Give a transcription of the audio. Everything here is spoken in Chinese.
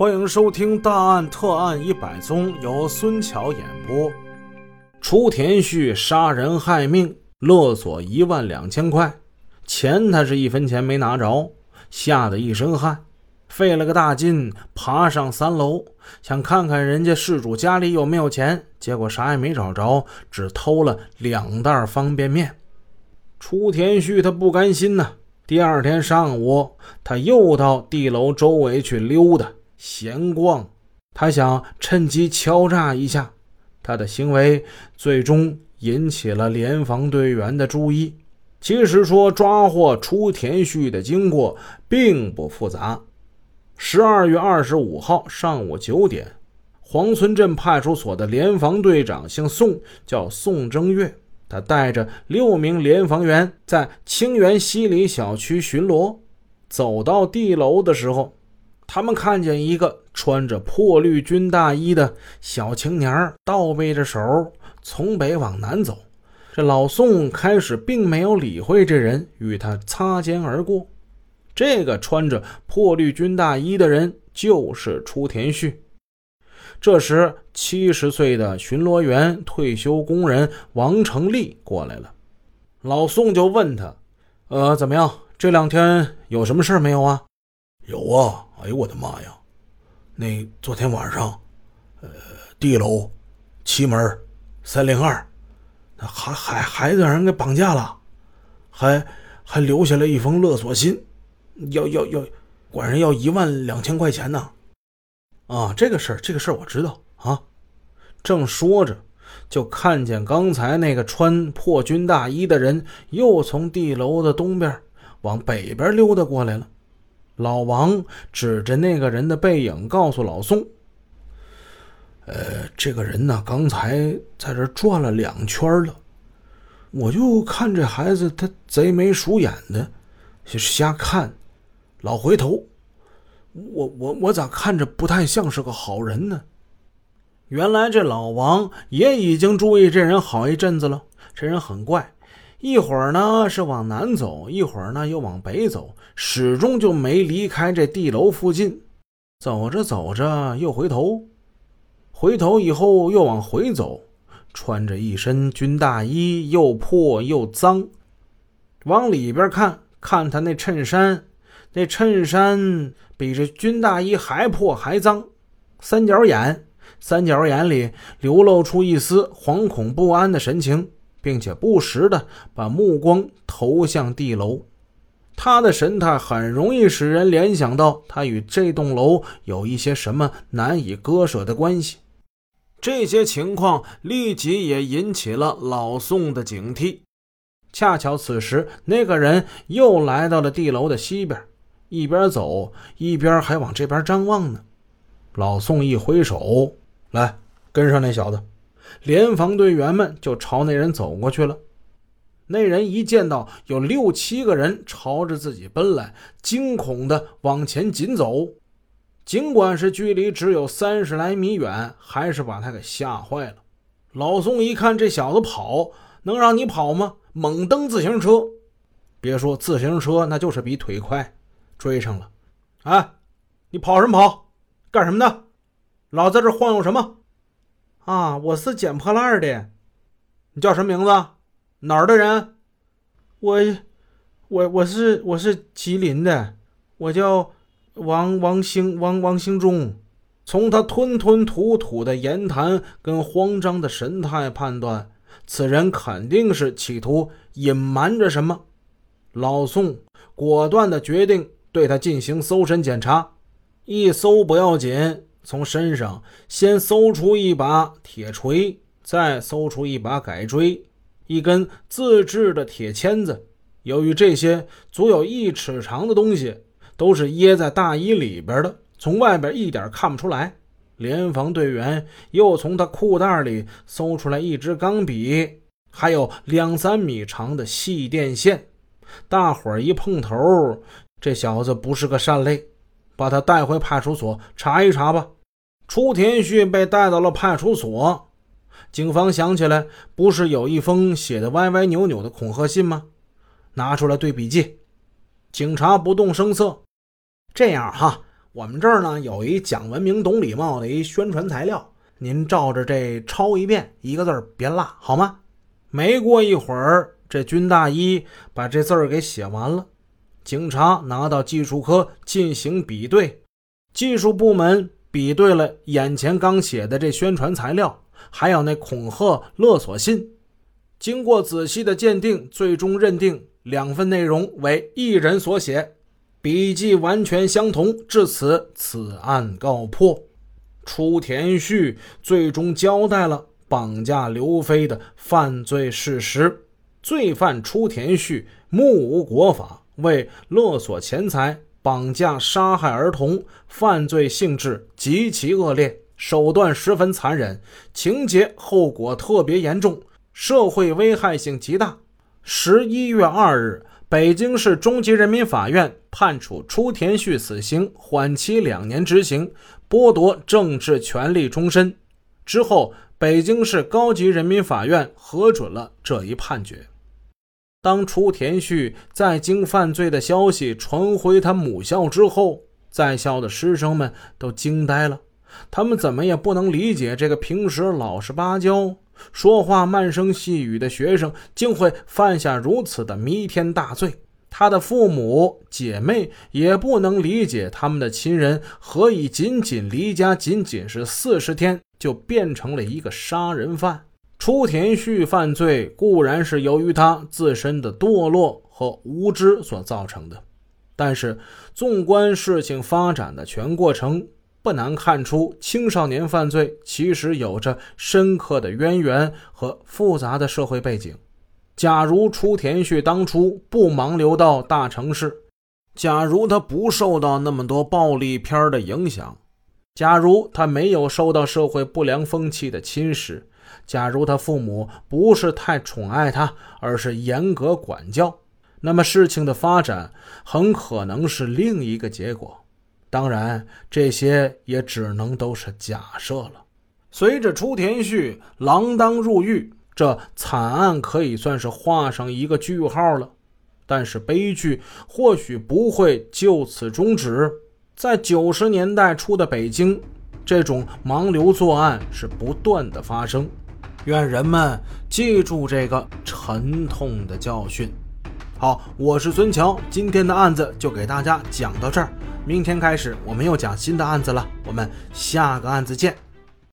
欢迎收听《大案特案一百宗》，由孙桥演播。初田旭杀人害命，勒索一万两千块，钱他是一分钱没拿着，吓得一身汗，费了个大劲爬上三楼，想看看人家事主家里有没有钱，结果啥也没找着，只偷了两袋方便面。初田旭他不甘心呐，第二天上午他又到地楼周围去溜达。闲逛，他想趁机敲诈一下。他的行为最终引起了联防队员的注意。其实说抓获初田旭的经过并不复杂。十二月二十五号上午九点，黄村镇派出所的联防队长姓宋，叫宋正月。他带着六名联防员在清源西里小区巡逻，走到地楼的时候。他们看见一个穿着破绿军大衣的小青年倒背着手从北往南走。这老宋开始并没有理会这人，与他擦肩而过。这个穿着破绿军大衣的人就是出田旭。这时，七十岁的巡逻员退休工人王成立过来了。老宋就问他：“呃，怎么样？这两天有什么事没有啊？”“有啊。”哎呦我的妈呀！那昨天晚上，呃，地楼七门三零二，那孩孩孩子让人给绑架了，还还留下了一封勒索信，要要要，管人要一万两千块钱呢。啊，这个事儿，这个事儿我知道啊。正说着，就看见刚才那个穿破军大衣的人又从地楼的东边往北边溜达过来了。老王指着那个人的背影，告诉老宋：“呃，这个人呢，刚才在这转了两圈了。我就看这孩子，他贼眉鼠眼的，就是瞎看，老回头。我我我咋看着不太像是个好人呢？原来这老王也已经注意这人好一阵子了。这人很怪。”一会儿呢是往南走，一会儿呢又往北走，始终就没离开这地楼附近。走着走着又回头，回头以后又往回走，穿着一身军大衣，又破又脏。往里边看看他那衬衫，那衬衫比这军大衣还破还脏，三角眼，三角眼里流露出一丝惶恐不安的神情。并且不时的把目光投向地楼，他的神态很容易使人联想到他与这栋楼有一些什么难以割舍的关系。这些情况立即也引起了老宋的警惕。恰巧此时，那个人又来到了地楼的西边，一边走一边还往这边张望呢。老宋一挥手，来，跟上那小子。联防队员们就朝那人走过去了。那人一见到有六七个人朝着自己奔来，惊恐地往前紧走。尽管是距离只有三十来米远，还是把他给吓坏了。老宋一看这小子跑，能让你跑吗？猛蹬自行车，别说自行车，那就是比腿快，追上了。哎，你跑什么跑？干什么的？老在这晃悠什么？啊，我是捡破烂的。你叫什么名字？哪儿的人？我，我我是我是吉林的，我叫王王兴王王兴忠。从他吞吞吐吐的言谈跟慌张的神态判断，此人肯定是企图隐瞒着什么。老宋果断的决定对他进行搜身检查，一搜不要紧。从身上先搜出一把铁锤，再搜出一把改锥，一根自制的铁签子。由于这些足有一尺长的东西都是掖在大衣里边的，从外边一点看不出来。联防队员又从他裤袋里搜出来一支钢笔，还有两三米长的细电线。大伙儿一碰头，这小子不是个善类。把他带回派出所查一查吧。初田旭被带到了派出所，警方想起来，不是有一封写的歪歪扭扭的恐吓信吗？拿出来对笔记。警察不动声色。这样哈，我们这儿呢有一讲文明、懂礼貌的一宣传材料，您照着这抄一遍，一个字儿别落，好吗？没过一会儿，这军大衣把这字儿给写完了。警察拿到技术科进行比对，技术部门比对了眼前刚写的这宣传材料，还有那恐吓勒索信。经过仔细的鉴定，最终认定两份内容为一人所写。笔迹完全相同，至此此案告破。出田旭最终交代了绑架刘飞的犯罪事实。罪犯出田旭目无国法，为勒索钱财、绑架、杀害儿童，犯罪性质极其恶劣，手段十分残忍，情节后果特别严重，社会危害性极大。十一月二日。北京市中级人民法院判处初田旭死刑，缓期两年执行，剥夺政治权利终身。之后，北京市高级人民法院核准了这一判决。当初田旭在京犯罪的消息传回他母校之后，在校的师生们都惊呆了，他们怎么也不能理解这个平时老实巴交。说话慢声细语的学生竟会犯下如此的弥天大罪，他的父母姐妹也不能理解他们的亲人何以仅仅离家仅仅是四十天就变成了一个杀人犯。初田旭犯罪固然是由于他自身的堕落和无知所造成的，但是纵观事情发展的全过程。不难看出，青少年犯罪其实有着深刻的渊源和复杂的社会背景。假如初田旭当初不盲流到大城市，假如他不受到那么多暴力片的影响，假如他没有受到社会不良风气的侵蚀，假如他父母不是太宠爱他，而是严格管教，那么事情的发展很可能是另一个结果。当然，这些也只能都是假设了。随着初田旭锒铛入狱，这惨案可以算是画上一个句号了。但是悲剧或许不会就此终止。在九十年代初的北京，这种盲流作案是不断的发生。愿人们记住这个沉痛的教训。好，我是孙桥，今天的案子就给大家讲到这儿。明天开始，我们又讲新的案子了。我们下个案子见。